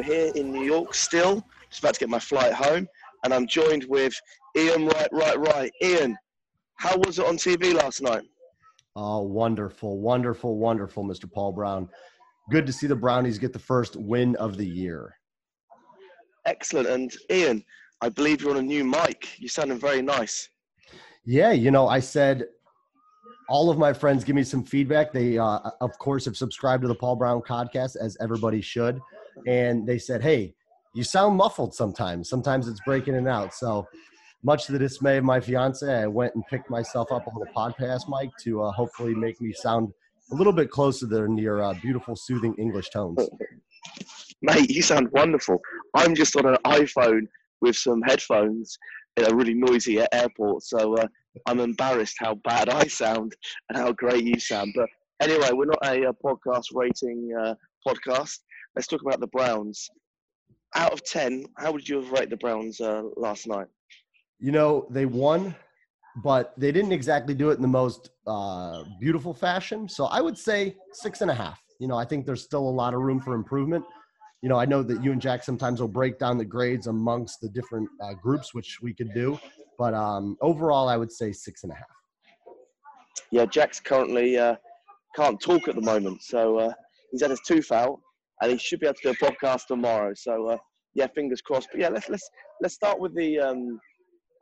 We're here in New York still. Just about to get my flight home, and I'm joined with Iain Right, Right, Right. Iain, how was it on TV last night? Oh, wonderful, wonderful, wonderful, Mr. Paul Brown. Good to see the Brownies get the first win of the year. Excellent. And Iain, I believe you're on a new mic. You're sounding very nice. Yeah, you know, I said all of my friends give me some feedback. They, uh, of course, have subscribed to the Paul Brown podcast, as everybody should. And they said, hey, you sound muffled sometimes. Sometimes it's breaking in and out. So, much to the dismay of my fiance, I went and picked myself up on the podcast mic to uh, hopefully make me sound a little bit closer than your uh, beautiful, soothing English tones. Mate, you sound wonderful. I'm just on an iPhone with some headphones in a really noisy airport, so uh, I'm embarrassed how bad I sound and how great you sound. But anyway, we're not a, uh podcast rating uh, podcast. Let's talk about the Browns. Out of 10, how would you have rated the Browns uh, last night? You know, they won, but they didn't exactly do it in the most uh, beautiful fashion. So I would say six and a half. You know, I think there's still a lot of room for improvement. You know, I know that you and Jack sometimes will break down the grades amongst the different uh, groups, which we could do. But um, overall, I would say six and a half. Yeah, Jack's currently uh, can't talk at the moment, so uh, he's had his tooth out, and he should be able to do a podcast tomorrow. So uh, yeah, fingers crossed. But yeah, let's let's let's start with the. Um,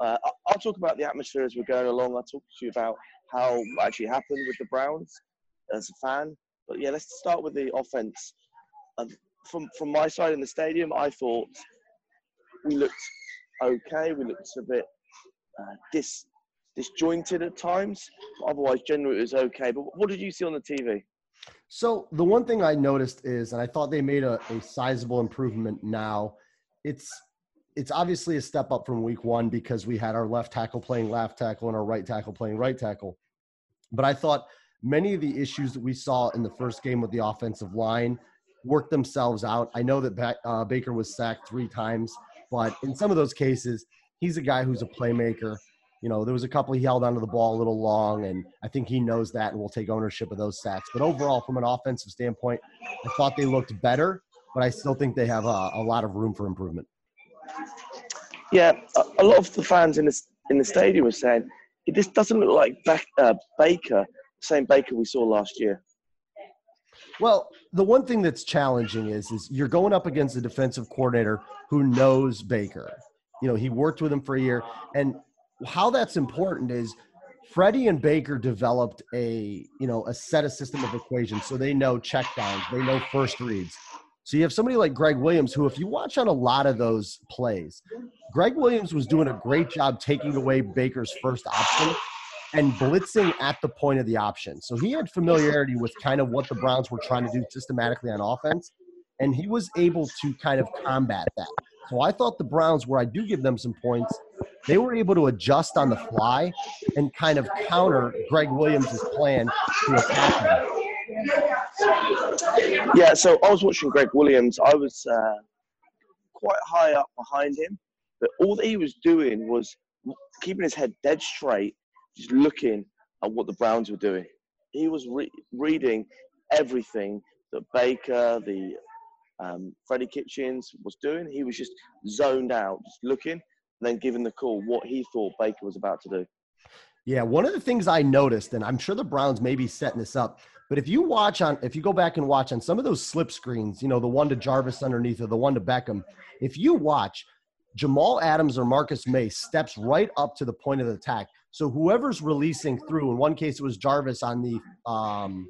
uh, I'll talk about the atmosphere as we're going along. I'll talk to you about how actually happened with the Browns as a fan. But yeah, let's start with the offense. From from my side in the stadium, I thought we looked okay. We looked a bit uh, dis disjointed at times. Otherwise, generally it was okay. But what did you see on the TV? So the one thing I noticed is, and I thought they made a, a sizable improvement now. It's it's obviously a step up from week one because we had our left tackle playing left tackle and our right tackle playing right tackle. But I thought many of the issues that we saw in the first game with the offensive line worked themselves out. I know that Ba- uh, Baker was sacked three times, but in some of those cases, he's a guy who's a playmaker. You know, there was a couple he held onto the ball a little long, and I think he knows that and will take ownership of those sacks. But overall, from an offensive standpoint, I thought they looked better, but I still think they have a, a lot of room for improvement. Yeah, a, lot of the fans in the in the stadium were saying this doesn't look like uh, Baker, same Baker we saw last year. Well, the one thing that's challenging is is you're going up against a defensive coordinator who knows Baker. You know, he worked with him for a year, and how that's important is Freddie and Baker developed a you know a set of system of equations, so they know checkdowns, they know first reads. So you have somebody like Greg Williams, who, if you watch on a lot of those plays, Greg Williams was doing a great job taking away Baker's first option and blitzing at the point of the option. So he had familiarity with kind of what the Browns were trying to do systematically on offense, and he was able to kind of combat that. So I thought the Browns, where I do give them some points, they were able to adjust on the fly and kind of counter Greg Williams' plan to attack him. Yeah, so I was watching Greg Williams. I was uh, quite high up behind him, but all that he was doing was keeping his head dead straight, just looking at what the Browns were doing. He was re- reading everything that Baker, the um, Freddie Kitchens was doing. He was just zoned out, just looking, and then giving the call what he thought Baker was about to do. Yeah, one of the things I noticed, and I'm sure the Browns may be setting this up, but if you watch on, if you go back and watch on some of those slip screens, you know, the one to Jarvis underneath or the one to Beckham, if you watch, Jamal Adams or Marcus Maye steps right up to the point of the attack. So whoever's releasing through, in one case it was Jarvis on the um,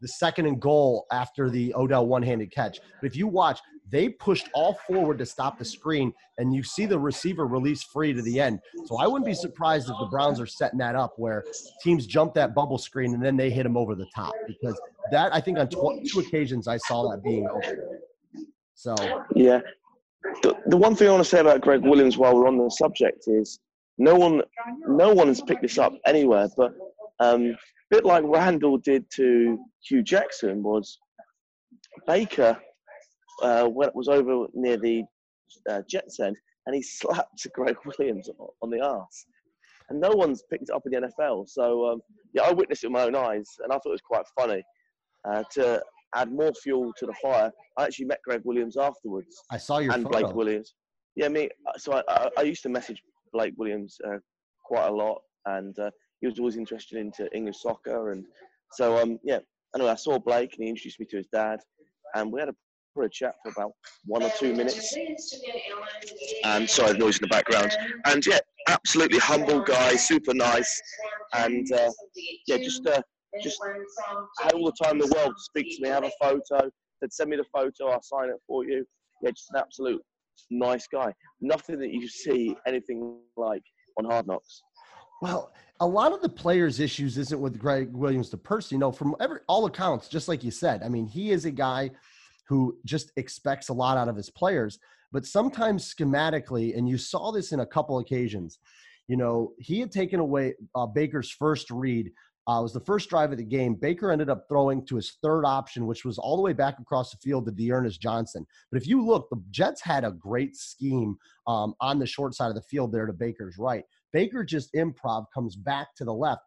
the second and goal after the Odell one-handed catch. But if you watch, they pushed all forward to stop the screen, and you see the receiver release free to the end. So I wouldn't be surprised if the Browns are setting that up where teams jump that bubble screen and then they hit them over the top because that I think on tw- two occasions I saw that being open. So Yeah. The, the one thing I want to say about Greg Williams while we're on the subject is no one no one has picked this up anywhere, but um, a bit like Randall did to Hue Jackson was Baker uh, when it was over near the uh, Jets end and he slapped Greg Williams on the arse. And no one's picked it up in the NFL. So um, yeah, I witnessed it with my own eyes and I thought it was quite funny. Uh, to add more fuel to the fire, I actually met Greg Williams afterwards I saw your and photo. Blake Williams. Yeah, me. So I, I, I used to message Blake Williams uh, quite a lot, and uh, he was always interested into English soccer, and so um yeah. Anyway, I saw Blake, and he introduced me to his dad, and we had a, for a chat for about one or two minutes. And sorry, the noise in the background. And yeah, absolutely humble guy, super nice, and uh, yeah, just uh, just had all the time in the world to speak to me, have a photo. Said, send me the photo, I'll sign it for you. Yeah, just an absolute nice guy. Nothing that you see anything like on Hard Knocks. Well, a lot of the players' issues isn't with Greg Williams, the person. You know, from every all accounts, just like you said. I mean, he is a guy who just expects a lot out of his players. But sometimes schematically, and you saw this in a couple occasions. You know, he had taken away uh, Baker's first read. Uh, was the first drive of the game. Baker ended up throwing to his third option, which was all the way back across the field to D'Ernest Johnson. But if you look, the Jets had a great scheme um, on the short side of the field there to Baker's right. Baker just improv comes back to the left.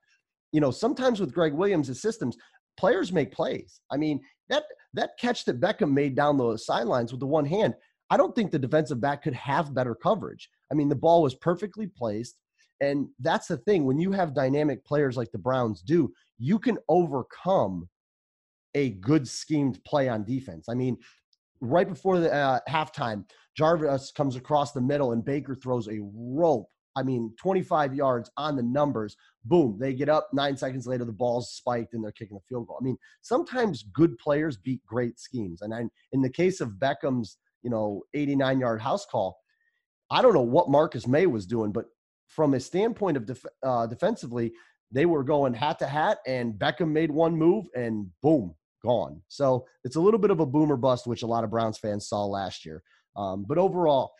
You know, sometimes with Greg Williams' systems, players make plays. I mean, that that catch that Beckham made down the sidelines with the one hand, I don't think the defensive back could have better coverage. I mean, the ball was perfectly placed. And that's the thing. When you have dynamic players like the Browns do, you can overcome a good schemed play on defense. I mean, right before the uh, halftime, Jarvis comes across the middle and Baker throws a rope. I mean, 25 yards on the numbers. Boom, they get up. Nine seconds later, the ball's spiked and they're kicking the field goal. I mean, sometimes good players beat great schemes. And I, in the case of Beckham's, you know, 89 yard house call, I don't know what Marcus Maye was doing, but from a standpoint of def- uh, defensively, they were going hat to hat, and Beckham made one move, and boom, gone. So it's a little bit of a boomer bust, which a lot of Browns fans saw last year. Um, but overall,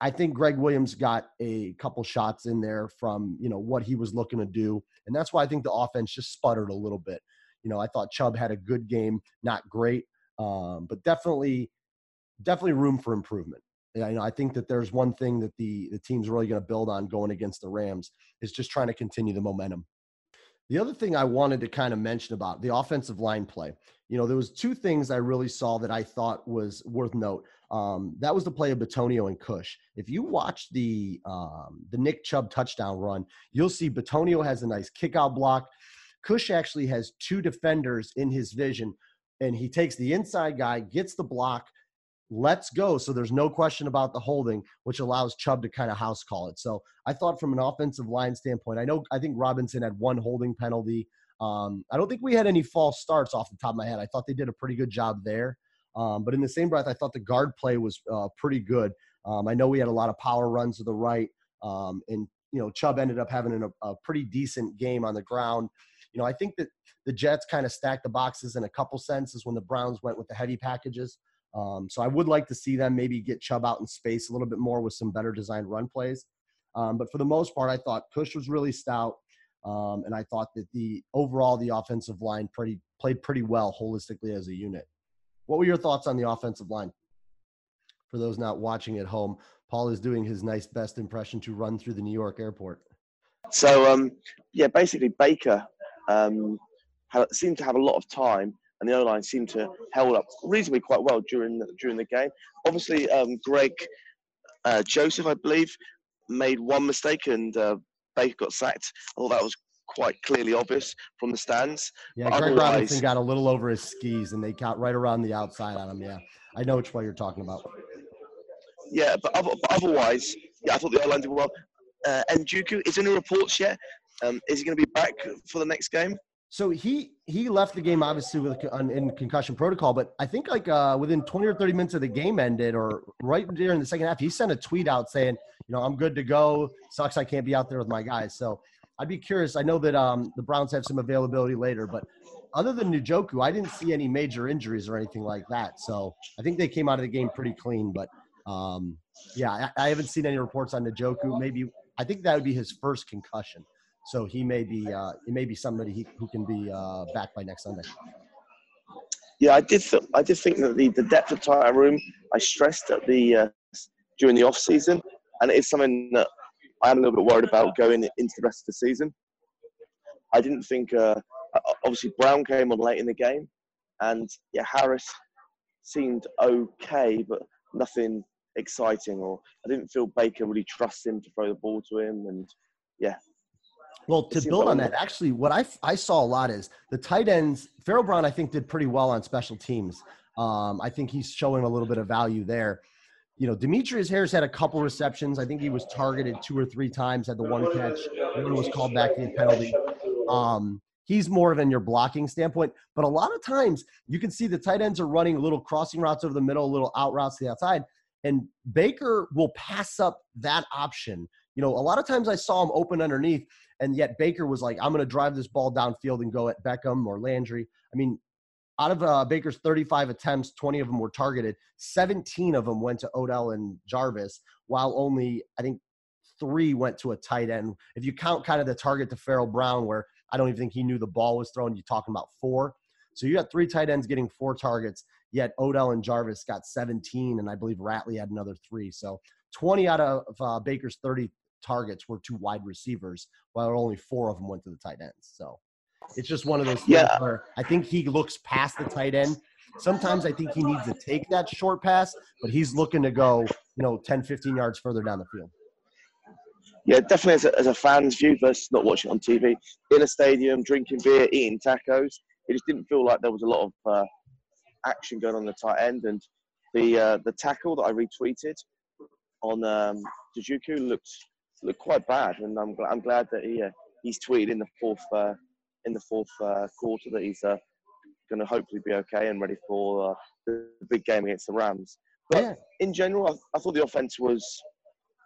I think Greg Williams got a couple shots in there from you know what he was looking to do, and that's why I think the offense just sputtered a little bit. You know, I thought Chubb had a good game, not great, um, but definitely, definitely room for improvement. Yeah, you know, I think that there's one thing that the the team's really going to build on going against the Rams is just trying to continue the momentum. The other thing I wanted to kind of mention about the offensive line play, you know, there was two things I really saw that I thought was worth note. Um, that was the play of Bitonio and Kush. If you watch the um, the Nick Chubb touchdown run, you'll see Bitonio has a nice kickout block. Kush actually has two defenders in his vision, and he takes the inside guy, gets the block, let's go. So there's no question about the holding, which allows Chubb to kind of house call it. So I thought from an offensive line standpoint, I know I think Robinson had one holding penalty. Um, I don't think we had any false starts off the top of my head. I thought they did a pretty good job there. Um, but in the same breath, I thought the guard play was uh, pretty good. Um, I know we had a lot of power runs to the right, um, and you know Chubb ended up having a, a pretty decent game on the ground. You know, I think that the Jets kind of stacked the boxes in a couple senses when the Browns went with the heavy packages. Um, so I would like to see them maybe get Chubb out in space a little bit more with some better designed run plays. Um, but for the most part, I thought Kush was really stout, um, and I thought that the overall the offensive line pretty played pretty well holistically as a unit. What were your thoughts on the offensive line? For those not watching at home, Paul is doing his nice best impression to run through the New York airport. So um, yeah, basically Baker um, ha- seemed to have a lot of time, and the O line seemed to held up reasonably quite well during the, during the game. Obviously, um, Greg uh, Joseph, I believe, made one mistake, and uh, Baker got sacked. Thought that was quite clearly obvious from the stands. Yeah, But Greg Robinson got a little over his skis, and they got right around the outside on him. Yeah, I know which one you're talking about. Yeah, but, other, but otherwise, yeah, I thought the O line did well. Uh, Njoku, is there any reports yet? Um, is he going to be back for the next game? So he he left the game obviously with in concussion protocol, but I think like uh, within 20 or 30 minutes of the game ended, or right during the second half, he sent a tweet out saying, you know, I'm good to go. Sucks I can't be out there with my guys. So I'd be curious. I know that um, the Browns have some availability later, but other than Njoku, I didn't see any major injuries or anything like that. So I think they came out of the game pretty clean. But um, yeah, I, I haven't seen any reports on Njoku. Maybe I think that would be his first concussion. So he may be uh, he may be somebody he, who can be uh, back by next Sunday. Yeah, I did. Th- I did think that the, the depth of tight room I stressed at the uh, during the off season, and it is something that I am a little bit worried about going into the rest of the season. I didn't think. Uh, obviously, Brown came on late in the game, and yeah, Harris seemed okay, but nothing exciting. Or I didn't feel Baker really trust him to throw the ball to him, and yeah, Well, to build on that, actually, what I, I saw a lot is the tight ends. Pharaoh Brown, I think, did pretty well on special teams. Um, I think he's showing a little bit of value there. You know, Demetrius Harris had a couple receptions. I think he was targeted two or three times, had the one catch. One was called back the penalty. Um, he's more of in your blocking standpoint, but a lot of times you can see the tight ends are running little crossing routes over the middle, a little out routes to the outside, and Baker will pass up that option. You know, a lot of times I saw him open underneath, and yet Baker was like, "I'm going to drive this ball downfield and go at Beckham or Landry." I mean, out of uh, Baker's 35 attempts, 20 of them were targeted. 17 of them went to Odell and Jarvis, while only I think three went to a tight end. If you count kind of the target to Pharaoh Brown, where I don't even think he knew the ball was thrown, you're talking about four. So you got three tight ends getting four targets, yet Odell and Jarvis got 17, and I believe Ratley had another three. So 20 out of uh, Baker's 30 targets were to wide receivers, while only four of them went to the tight ends. So it's just one of those things Yeah. where I think he looks past the tight end. Sometimes I think he needs to take that short pass, but he's looking to go, you know, 10, 15 yards further down the field. yeah, definitely as a, as a fan's view versus not watching on TV. In a stadium, drinking beer, eating tacos, it just didn't feel like there was a lot of uh, action going on in the tight end. And the uh, the tackle that I retweeted on um, Jujuku looked looked quite bad, and I'm glad I'm glad that he uh, he's tweeted in the fourth uh, in the fourth uh, quarter that he's uh, going to hopefully be okay and ready for uh, the big game against the Rams. But Yeah. in general, I, I thought the offense was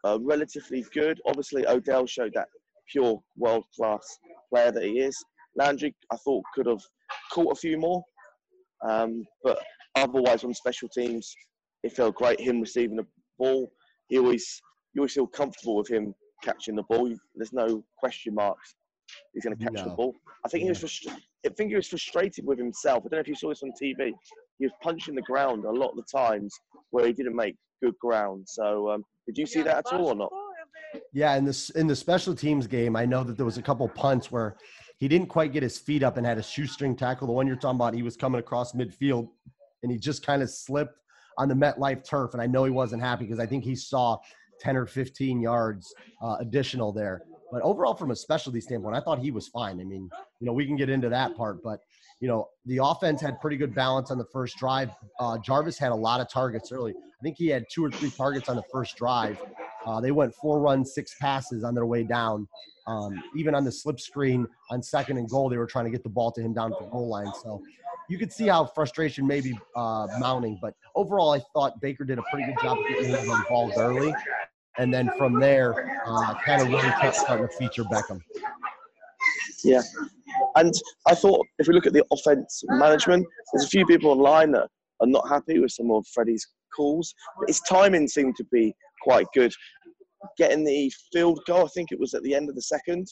uh, relatively good. Obviously, Odell showed that pure world class player that he is. Landry, I thought, could have caught a few more, um, but otherwise on special teams, it felt great. Him receiving the ball, he always you always feel comfortable with him catching the ball. There's no question marks. He's going to catch the ball. I think he was frustra- I think he was frustrated with himself. I don't know if you saw this on TV. He was punching the ground a lot of the times where he didn't make good ground. So, um, did you see that at all or not? Yeah, in this in the special teams game, I know that there was a couple punts where he didn't quite get his feet up and had a shoestring tackle. The one you're talking about, he was coming across midfield and he just kind of slipped on the MetLife turf. And I know he wasn't happy because I think he saw 10 or 15 yards uh, additional there. But overall, from a specialty standpoint, I thought he was fine. I mean, you know, we can get into that part, but you know, the offense had pretty good balance on the first drive. Uh, Jarvis had a lot of targets early. I think he had two or three targets on the first drive. Uh, they went four runs, six passes on their way down. Um, even on the slip screen on second and goal, they were trying to get the ball to him down the goal line. So you could see how frustration may be uh, mounting. But overall, I thought Baker did a pretty good job of getting him involved early. And then from there, uh, kind of really starting to feature Beckham. Yeah. And I thought if we look at the offense management, there's a few people online that are not happy with some of Freddie's calls. But his timing seemed to be quite good. Getting the field goal, I think it was at the end of the second.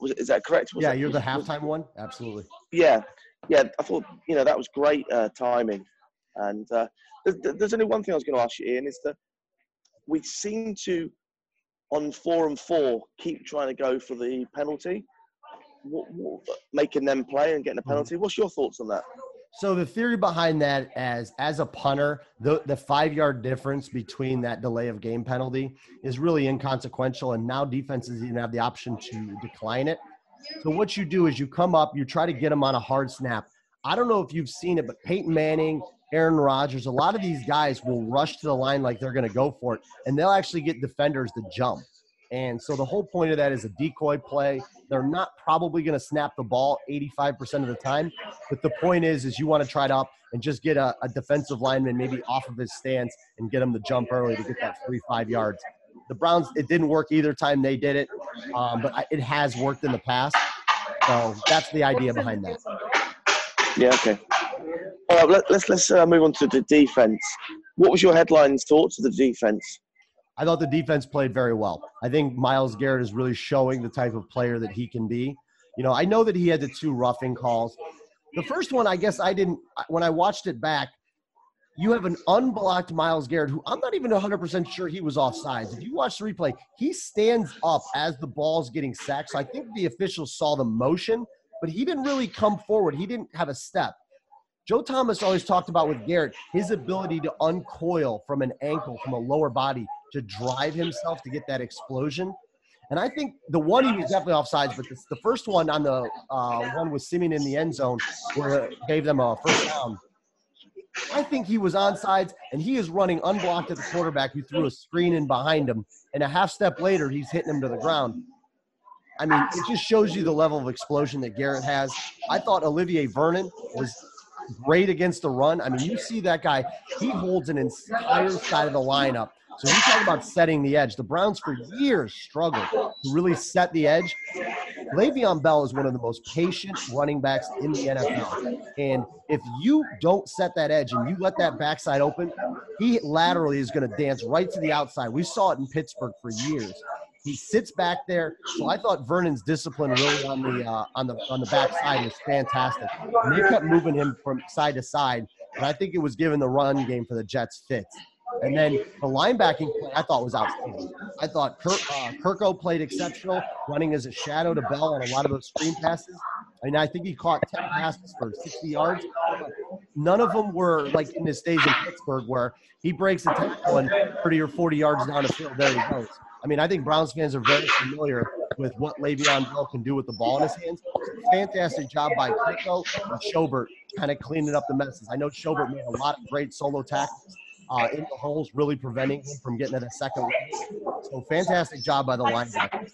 Was it, is that correct? Was Yeah, that- you're the was- halftime one? Absolutely. yeah, yeah. I thought you know that was great uh, timing. And uh, there's, there's only one thing I was going to ask you, Iain, is that we seem to on four and four keep trying to go for the penalty, what, what, making them play and getting a mm-hmm. penalty. What's your thoughts on that? So the theory behind that, as as a punter, the the five yard difference between that delay of game penalty is really inconsequential, and now defenses even have the option to decline it. So what you do is you come up, you try to get them on a hard snap. I don't know if you've seen it, but Peyton Manning, Aaron Rodgers, a lot of these guys will rush to the line like they're going to go for it, and they'll actually get defenders to jump. And so the whole point of that is a decoy play. They're not probably going to snap the ball 85% of the time, but the point is, is you want to try it up and just get a, a defensive lineman maybe off of his stance and get him to jump early to get that three five yards. The Browns, it didn't work either time they did it, um, but it has worked in the past. So that's the idea behind that. Yeah, okay. Let, let's let's uh, move on to the defense. What was your headlines thoughts of the defense? I thought the defense played very well. I think Myles Garrett is really showing the type of player that he can be. You know, I know that he had the two roughing calls. The first one, I guess I didn't, when I watched it back, you have an unblocked Myles Garrett who I'm not even 100% sure he was offsides. If you watch the replay, he stands up as the ball's getting sacked. So I think the officials saw the motion, but he didn't really come forward. He didn't have a step. Joe Thomas always talked about with Garrett his ability to uncoil from an ankle, from a lower body, to drive himself to get that explosion. And I think the one he was definitely offsides, but the first one on the uh, one with Siemian in the end zone where it gave them a first down. I think he was onsides, and he is running unblocked at the quarterback who threw a screen in behind him. And a half step later, he's hitting him to the ground. I mean, it just shows you the level of explosion that Garrett has. I thought Olivier Vernon was great against the run. I mean, you see that guy, he holds an entire side of the lineup. So you talk about setting the edge. The Browns for years struggled to really set the edge. Le'Veon Bell is one of the most patient running backs in the NFL. And if you don't set that edge and you let that backside open, he laterally is going to dance right to the outside. We saw it in Pittsburgh for years. He sits back there. So I thought Vernon's discipline really on the uh, on the on the backside was fantastic. And they kept moving him from side to side. And I think it was giving the run game for the Jets fits. And then the linebacking play I thought was outstanding. I thought Kirk, uh, Kirko played exceptional, running as a shadow to Bell on a lot of those screen passes. I mean, I think he caught 10 passes for 60 yards. None of them were like in his days in Pittsburgh where he breaks a tackle and 30 or 40 yards down the field, there he goes. I mean, I think Browns fans are very familiar with what Le'Veon Bell can do with the ball in his hands. Fantastic job by Kirko and Schobert kind of cleaning up the messes. I know Schobert made a lot of great solo tackles uh, in the holes, really preventing him from getting at a second. level. So fantastic job by the linebackers.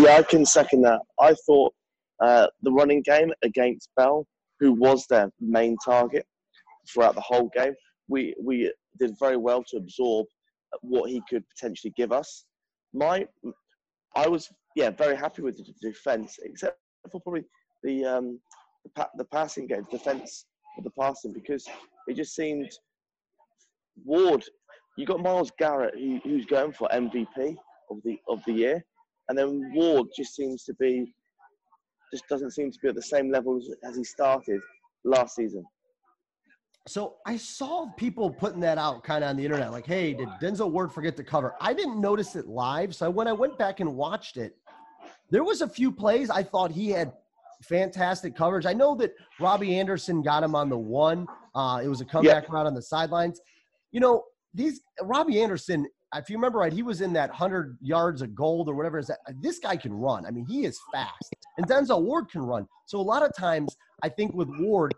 Yeah, I can second that. I thought uh, the running game against Bell, who was their main target throughout the whole game, we we did very well to absorb what he could potentially give us. My, I was yeah very happy with the defense, except for probably the um, the, pa- the passing game, defense of the passing, because it just seemed Ward. You got Myles Garrett, who, who's going for MVP of the of the year, and then Ward just seems to be, just doesn't seem to be at the same level as, as he started last season. So I saw people putting that out kind of on the internet, like, "Hey, did Denzel Ward forget to cover?" I didn't notice it live, so when I went back and watched it, there was a few plays I thought he had fantastic coverage. I know that Robbie Anderson got him on the one. Uh, it was a comeback route on the sidelines. You know, these Robbie Anderson, if you remember right, he was in that hundred yards of gold or whatever. Is that this guy can run? I mean, he is fast, and Denzel Ward can run. So a lot of times, I think with Ward,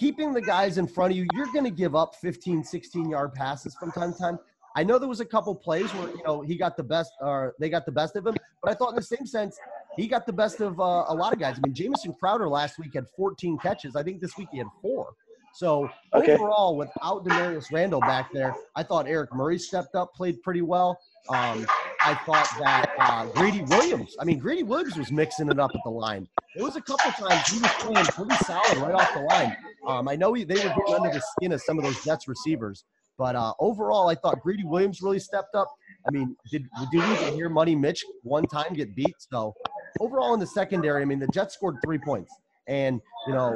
keeping the guys in front of you, you're going to give up 15, 16 yard passes from time to time. I know there was a couple plays where you know he got the best, or they got the best of him, but I thought in the same sense he got the best of uh, a lot of guys. I mean, Jamison Crowder last week had 14 catches. I think this week he had four. So Okay. overall, without Damarious Randall back there, I thought Eric Murray stepped up, played pretty well. Um, I thought that uh, Greedy Williams, I mean, Greedy Williams was mixing it up at the line. There was a couple times he was playing pretty solid right off the line. Um, I know he, they were getting under the skin of some of those Jets receivers, but uh, overall, I thought Greedy Williams really stepped up. I mean, did did we hear Money Mitch one time get beat? So overall, in the secondary, I mean, the Jets scored three points, and you know,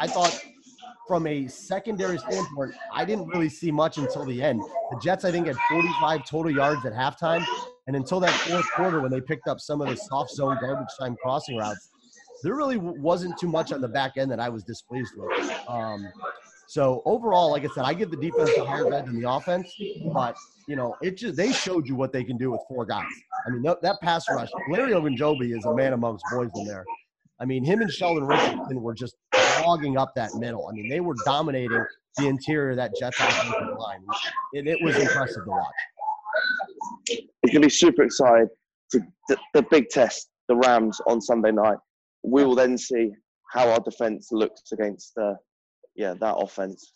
I thought from a secondary standpoint, I didn't really see much until the end. The Jets, I think, had 45 total yards at halftime. And until that fourth quarter, when they picked up some of the soft zone garbage time crossing routes, there really wasn't too much on the back end that I was displeased with. Um, so overall, like I said, I give the defense a higher bed than the offense, but you know, it just they showed you what they can do with four guys. I mean, that, that pass rush, Larry Ogunjobi is a man amongst boys in there. I mean, him and Sheldon Richardson were just clogging up that middle. I mean, they were dominating the interior of that Jets offensive line. It, it was impressive to watch. He's going to be super excited to the, the big test, the Rams on Sunday night. We will then see how our defense looks against uh, yeah that offense.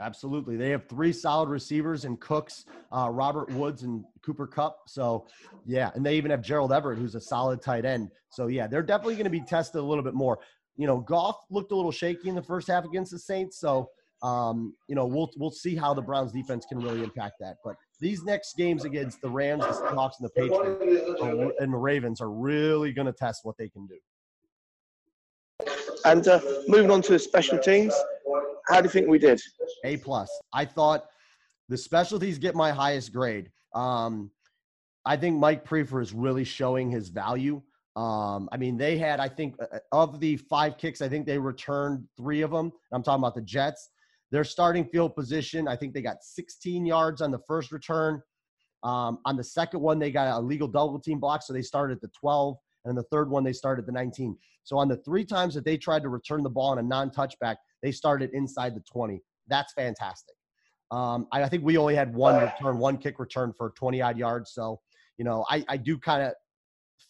Absolutely. They have three solid receivers in Cooks, uh, Robert Woods, and Cooper Kupp. So, yeah. And they even have Gerald Everett, who's a solid tight end. So, yeah, they're definitely going to be tested a little bit more. You know, Goff looked a little shaky in the first half against the Saints. So, um, you know, we'll, we'll see how the Browns defense can really impact that. But these next games against the Rams, the Seahawks, and the Patriots are, and the Ravens are really going to test what they can do. And uh, moving on to the special teams, how do you think we did? A plus. I thought the specialties get my highest grade. Um, I think Mike Priefer is really showing his value. Um, I mean, they had, I think, uh, of the five kicks, I think they returned three of them. I'm talking about the Jets. Their starting field position, I think they got 16 yards on the first return. Um, on the second one, they got a legal double team block, so they started at the 12. And the third one, they started at the 19. So on the three times that they tried to return the ball on a non touchback, they started inside the 20. That's fantastic. Um, I, I, think we only had one return, one kick return for 20 odd yards. So, you know, I, I do kind of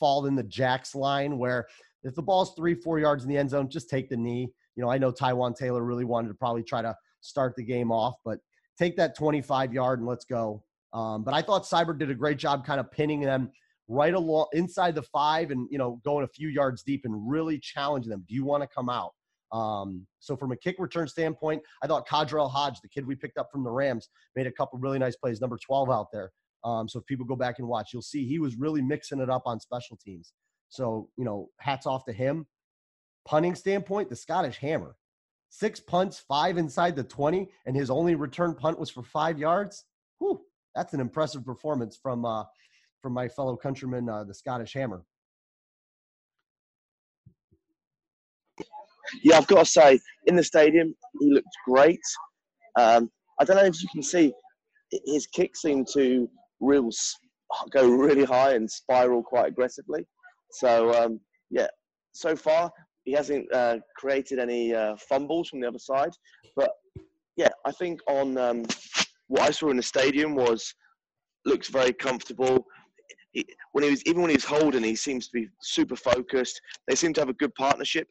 fall in the Jacks line where if the ball's three, four yards in the end zone, just take the knee. You know, I know Taywan Taylor really wanted to probably try to start the game off, but take that 25 yard and let's go. Um, but I thought Seibert did a great job kind of pinning them right along inside the five and, you know, going a few yards deep and really challenging them. Do you want to come out? Um, so from a kick return standpoint, I thought KhaDarel Hodge, the kid we picked up from the Rams, made a couple really nice plays. Number 12 out there. Um, so if people go back and watch, you'll see he was really mixing it up on special teams. So you know, hats off to him. Punting standpoint, the Scottish Hammer, six punts, five inside the 20, and his only return punt was for five yards. Whew, that's an impressive performance from uh, from my fellow countryman, uh, the Scottish Hammer. yeah, I've got to say, in the stadium, he looked great. Um, I don't know if you can see, his kick seemed to real go really high and spiral quite aggressively. So um, yeah, so far he hasn't uh, created any uh, fumbles from the other side. But yeah, I think on um, what I saw in the stadium was looks very comfortable. He, when he was even when he was holding, he seems to be super focused. They seem to have a good partnership.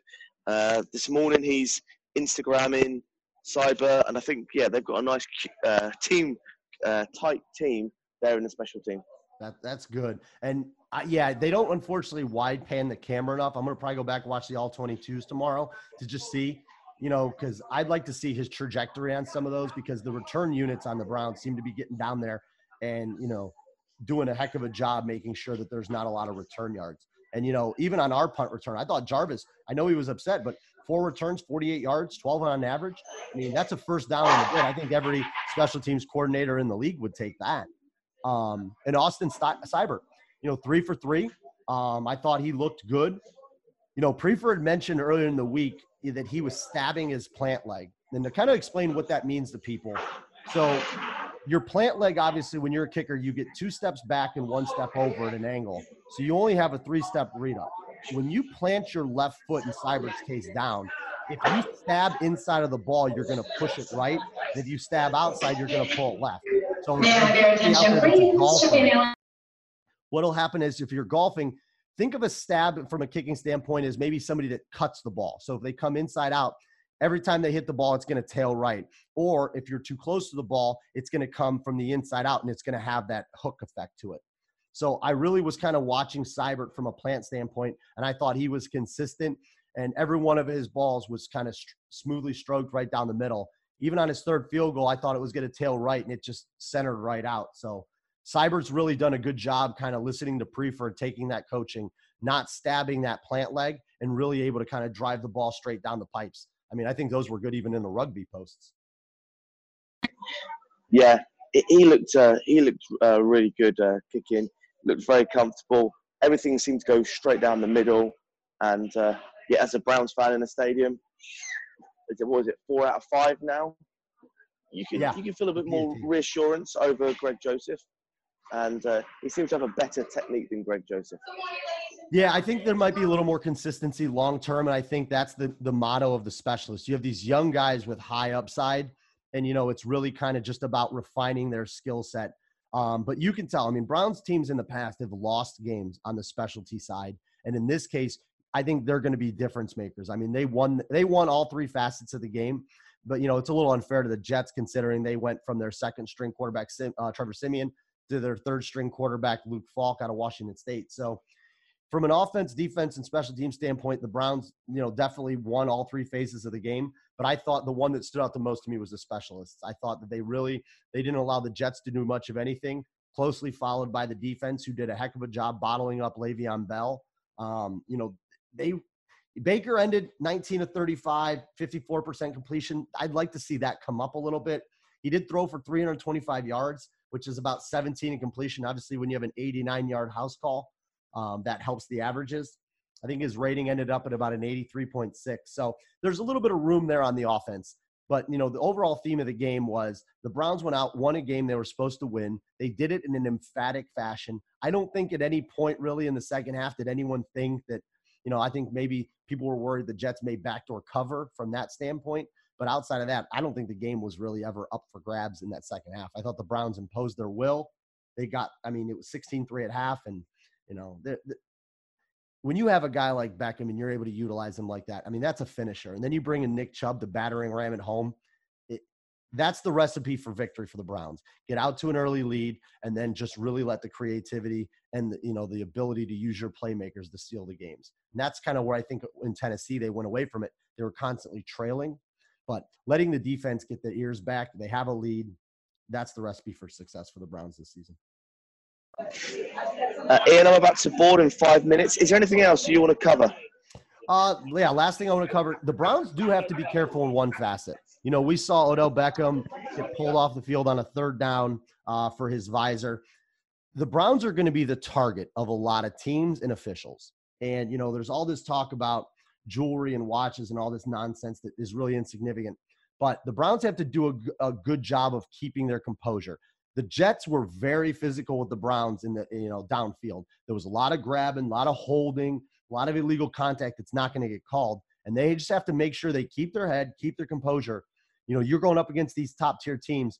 Uh, this morning he's Instagramming Seibert, and I think yeah they've got a nice uh, team, uh, tight team there in the special team. That that's good, and uh, yeah, they don't unfortunately wide pan the camera enough. I'm gonna probably go back and watch the all 22s tomorrow to just see, you know, because I'd like to see his trajectory on some of those because the return units on the Browns seem to be getting down there, and you know, doing a heck of a job making sure that there's not a lot of return yards. And, you know, even on our punt return, I thought Jarvis, I know he was upset, but four returns, 48 yards, 12 on average. I mean, that's a first down in the bid. I think every special teams coordinator in the league would take that. Um, and Austin Seibert, you know, three for three. Um, I thought he looked good. You know, Priefer had mentioned earlier in the week that he was stabbing his plant leg. And to kind of explain what that means to people. So your plant leg, obviously, when you're a kicker, you get two steps back and one step over at an angle. So you only have a three step read up. When you plant your left foot, in Seibert's case, down, if you stab inside of the ball, you're going to push it right. If you stab outside, you're going to pull it left. So what'll happen is if you're golfing, think of a stab from a kicking standpoint as maybe somebody that cuts the ball. So if they come inside out, every time they hit the ball, it's going to tail right. Or if you're too close to the ball, it's going to come from the inside out and it's going to have that hook effect to it. So I really was kind of watching Seibert from a plant standpoint, and I thought he was consistent. And every one of his balls was kind of st- smoothly stroked right down the middle. Even on his third field goal, I thought it was going to tail right, and it just centered right out. So Seibert's really done a good job kind of listening to Priefer, taking that coaching, not stabbing that plant leg, and really able to kind of drive the ball straight down the pipes. I mean, I think those were good even in the rugby posts. Yeah, he looked uh, he looked uh, really good uh, kicking. Looked very comfortable. Everything seemed to go straight down the middle. And uh, yeah, as a Browns fan in the stadium, is it, what is it four out of five now? You can yeah. you can feel a bit more reassurance over Greg Joseph, and uh, he seems to have a better technique than Greg Joseph. Yeah, I think there might be a little more consistency long term, and I think that's the the motto of the specialist. You have these young guys with high upside, and you know it's really kind of just about refining their skill set. Um, but you can tell. I mean, Browns teams in the past have lost games on the specialty side, and in this case, I think they're going to be difference makers. I mean, they won they won all three facets of the game, but you know it's a little unfair to the Jets considering they went from their second string quarterback uh, Trevor Siemian to their third string quarterback Luke Falk out of Washington State. So from an offense, defense, and special team standpoint, the Browns, you know, definitely won all three phases of the game. But I thought the one that stood out the most to me was the specialists. I thought that they really they didn't allow the Jets to do much of anything. Closely followed by the defense, who did a heck of a job bottling up Le'Veon Bell. Um, you know, they Baker ended 19 of 35, 54% completion. I'd like to see that come up a little bit. He did throw for 325 yards, which is about 17 in completion. Obviously, when you have an 89 yard house call, um, that helps the averages. I think his rating ended up at about an 83.6. So there's a little bit of room there on the offense. But you know, the overall theme of the game was the Browns went out, won a game they were supposed to win. They did it in an emphatic fashion. I don't think at any point really in the second half did anyone think that, you know, I think maybe people were worried the Jets may backdoor cover from that standpoint. But outside of that, I don't think the game was really ever up for grabs in that second half. I thought the Browns imposed their will. They got, I mean, it was 16 3 at half, and you know, when you have a guy like Beckham and you're able to utilize him like that, I mean, that's a finisher. And then you bring in Nick Chubb, the battering ram at home. It, that's the recipe for victory for the Browns. Get out to an early lead and then just really let the creativity and the, you know the ability to use your playmakers to steal the games. And that's kind of where I think in Tennessee they went away from it. They were constantly trailing, but letting the defense get their ears back. They have a lead. That's the recipe for success for the Browns this season. Uh, Iain, I'm about to board in five minutes. Is there anything else you want to cover? Uh, yeah, last thing I want to cover the Browns do have to be careful in one facet. You know, we saw Odell Beckham get pulled off the field on a third down uh, for his visor. The Browns are going to be the target of a lot of teams and officials. And, you know, there's all this talk about jewelry and watches and all this nonsense that is really insignificant. But the Browns have to do a, a good job of keeping their composure the Jets were very physical with the Browns in the you know downfield. There was a lot of grabbing, a lot of holding, a lot of illegal contact that's not going to get called, and they just have to make sure they keep their head, keep their composure. You know, you're going up against these top tier teams.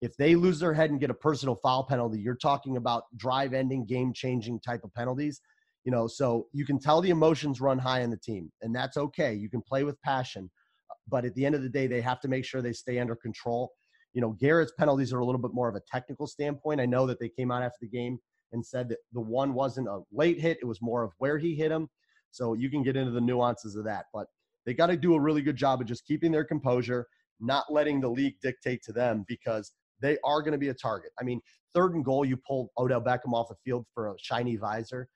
If they lose their head and get a personal foul penalty, you're talking about drive ending, game changing type of penalties. You know, so you can tell the emotions run high in the team, and that's okay. You can play with passion, uh, but at the end of the day, they have to make sure they stay under control you know, Garrett's penalties are a little bit more of a technical standpoint. I know that they came out after the game and said that the one wasn't a late hit, it was more of where he hit him. So you can get into the nuances of that. But they got to do a really good job of just keeping their composure, not letting the league dictate to them because they are going to be a target. I mean, third and goal, you pull Odell Beckham off the field for a shiny visor.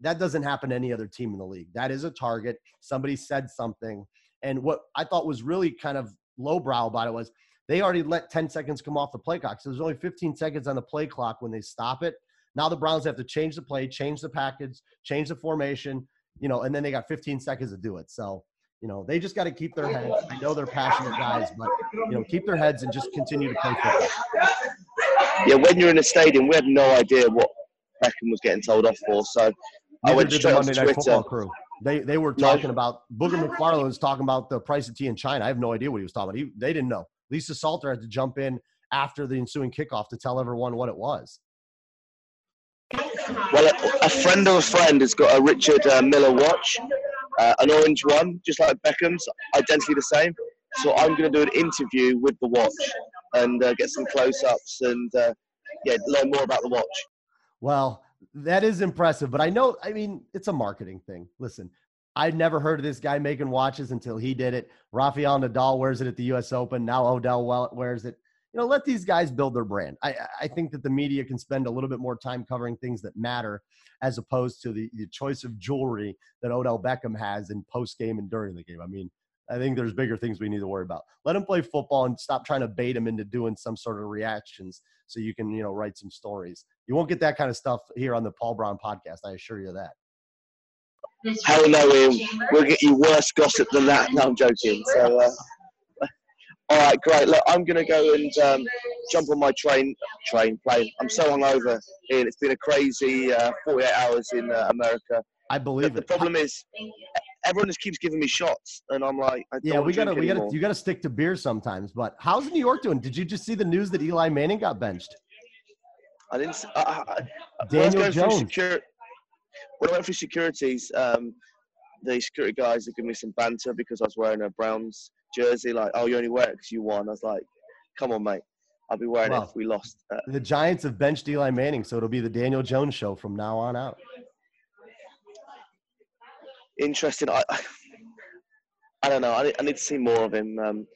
That doesn't happen to any other team in the league. That is a target. Somebody said something. And what I thought was really kind of lowbrow about it was they already let 10 seconds come off the play clock. So there's only 15 seconds on the play clock when they stop it. Now the Browns have to change the play, change the package, change the formation, you know, and then they got 15 seconds to do it. So, you know, they just got to keep their heads. I know they're passionate guys, but, you know, keep their heads and just continue to play football. Yeah, when you're in a stadium, we had no idea what Beckham was getting told off for. So I went straight on Twitter. Crew. They they were talking no. about Booger McFarland was talking about the price of tea in China. I have no idea what he was talking about. He, they didn't know. Lisa Salter had to jump in after the ensuing kickoff to tell everyone what it was. Well, a, a friend of a friend has got a Richard uh, Miller watch, uh, an orange one, just like Beckham's, identically the same. So I'm going to do an interview with the watch and uh, get some close-ups and uh, yeah, learn more about the watch. Well, that is impressive, but I know, I mean, it's a marketing thing. Listen, I'd never heard of this guy making watches until he did it. Rafael Nadal wears it at the U.S. Open. Now Odell wears it. You know, let these guys build their brand. I, I think that the media can spend a little bit more time covering things that matter as opposed to the, the choice of jewelry that Odell Beckham has in post game and during the game. I mean, I think there's bigger things we need to worry about. Let him play football and stop trying to bait him into doing some sort of reactions so you can, you know, write some stories. You won't get that kind of stuff here on the Paul Brown podcast. I assure you that. Hell no, Iain. We'll get you worse gossip than that. No, I'm joking. So, uh, all right, great. Look, I'm going to go and um, jump on my train, train, plane. I'm so hungover, Iain. It's been a crazy uh, 48 hours in uh, America. I believe the, it. The problem is, everyone just keeps giving me shots, and I'm like, yeah, we gotta, we gotta, you gotta stick to beer sometimes. But how's New York doing? Did you just see the news that Eli Manning got benched? I didn't. I, I, I- when I was Daniel going through Jones. secur- when I went through securities, um, the security guys had giving me some banter because I was wearing a Browns jersey. Like, oh, you only wear it because you won. I was like, come on, mate. I'll be wearing it if we lost. Uh, The Giants have benched Eli Manning, so it'll be the Daniel Jones show from now on out. Interesting. I, I don't know. I, I need to see more of him. Um,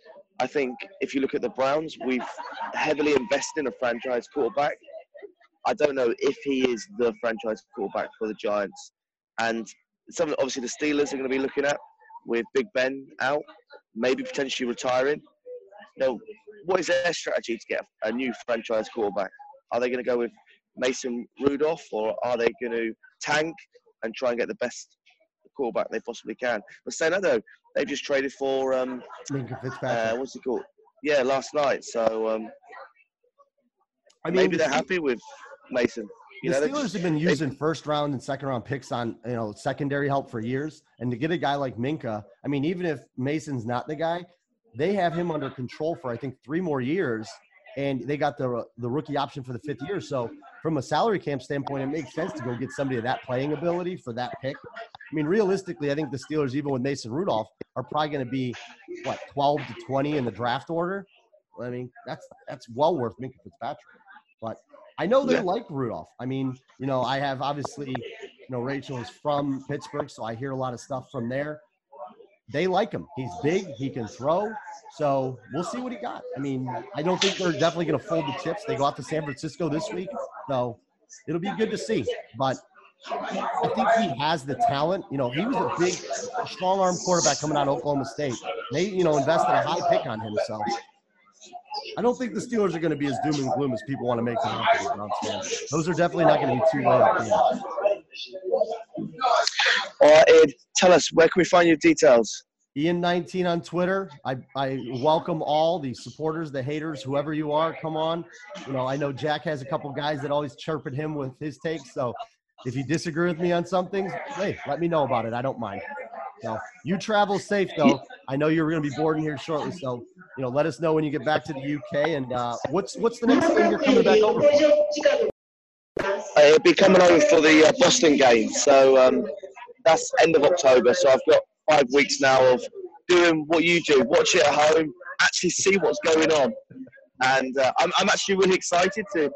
I think if you look at the Browns, we've heavily invested in a franchise quarterback. I don't know if he is the franchise quarterback for the Giants, and some obviously the Steelers are going to be looking at with Big Ben out, maybe potentially retiring. Now, what is their strategy to get a new franchise quarterback? Are they going to go with Mason Rudolph, or are they going to tank and try and get the best quarterback they possibly can? But saying that though, they just traded for um, Minkah uh, what's it called? Yeah, last night. So um, I mean, maybe they're happy with Mason. You the know, Steelers just- have been using first round and second round picks on you know secondary help for years, and to get a guy like Minkah, I mean, even if Mason's not the guy, they have him under control for I think three more years, and they got the the rookie option for the fifth year. So from a salary cap standpoint, it makes sense to go get somebody of that playing ability for that pick. I mean, realistically, I think the Steelers, even with Mason Rudolph, are probably going to be what twelve to twenty in the draft order. I mean, that's that's well worth Minkah Fitzpatrick. But I know they Yeah. like Rudolph. I mean, you know, I have obviously, you know, Rachel is from Pittsburgh, so I hear a lot of stuff from there. They like him. He's big. He can throw. So we'll see what he got. I mean, I don't think they're definitely going to fold the chips. They go out to San Francisco this week, so it'll be good to see. But I think he has the talent. You know, he was a big, strong arm quarterback coming out of Oklahoma State. They, you know, invested a high pick on him. So I don't think the Steelers are going to be as doom and gloom as people want to make them. Those are definitely not going to be two way games. Ed, tell us where can we find your details? Ian19 on Twitter. I, I welcome all the supporters, the haters, whoever you are. Come on. You know, I know Jack has a couple guys that always chirp at him with his takes. So if you disagree with me on something, hey, let me know about it. I don't mind. So you travel safe though. I know you're going to be boarding here shortly. So you know, let us know when you get back to the UK. And uh, what's what's the next thing you're coming back over? Uh, It'll be coming over for the uh, Boston game. So um, that's end of October. So I've got five weeks now of doing what you do, watch it at home, actually see what's going on. And uh, I'm, I'm actually really excited to,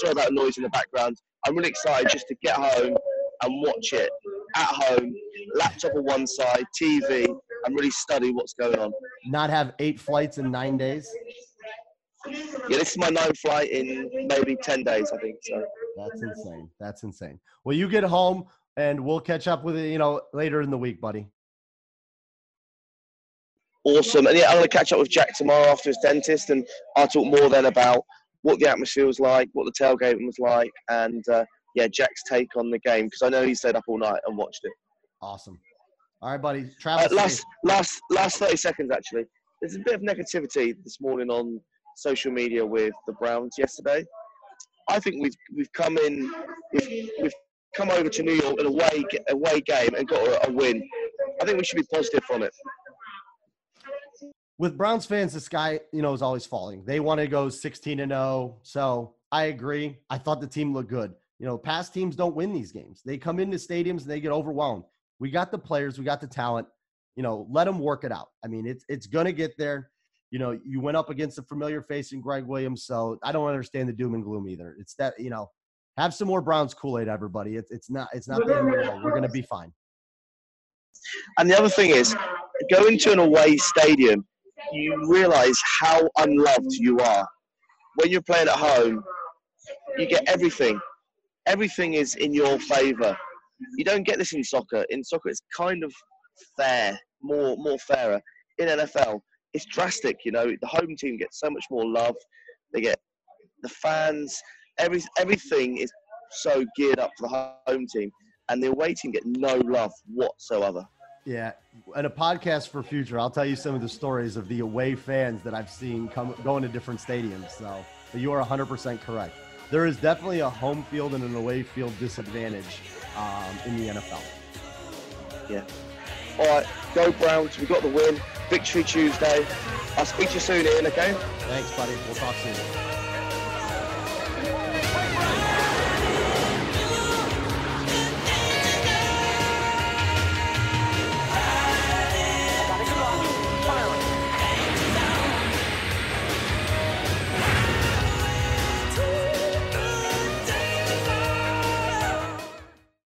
sorry the noise in the background, I'm really excited just to get home and watch it at home, laptop on one side, TV, and really study what's going on. Not have eight flights in nine days. Yeah, this is my ninth flight in maybe 10 days, I think. So. That's insane. That's insane. Well, you get home and we'll catch up with it, you know, later in the week, buddy. awesome. And yeah, I'm going to catch up with Jack tomorrow after his dentist, and I'll talk more then about what the atmosphere was like, what the tailgate was like, and uh, yeah, Jack's take on the game because I know he stayed up all night and watched it. Awesome. All right, buddy. Uh, last, last, last 30 seconds actually. There's a bit of negativity this morning on social media with the Browns yesterday. I think we've we've come in, we've, we've come over to New York in a away away game and got a, a win. I think we should be positive from it. With Browns fans, the sky, you know, is always falling. They want to go 16 and 0. So I agree. I thought the team looked good. You know, past teams don't win these games. They come into stadiums and they get overwhelmed. We got the players, we got the talent. You know, let them work it out. I mean, it's it's to get there. You know, you went up against a familiar face in Gregg Williams, so I don't understand the doom and gloom either. It's that you know, have some more Browns Kool Aid, everybody. It's it's not it's not the end of the world. We're going to be fine. And the other thing is, going to an away stadium, you realise how unloved you are. When you're playing at home, you get everything. Everything is in your favour. You don't get this in soccer. In soccer, it's kind of fair, more more fairer. In NFL, it's drastic. You know, the home team gets so much more love. They get the fans. Every everything is so geared up for the home team, and the away team get no love whatsoever. Yeah, and a podcast for future. I'll tell you some of the stories of the away fans that I've seen come going to different stadiums. So you are 100% correct. There is definitely a home field and an away field disadvantage um, in the NFL. Yeah. All right, go Browns. We got the win. Victory Tuesday. I'll speak to you soon, Iain. Okay. Thanks, buddy. We'll talk soon.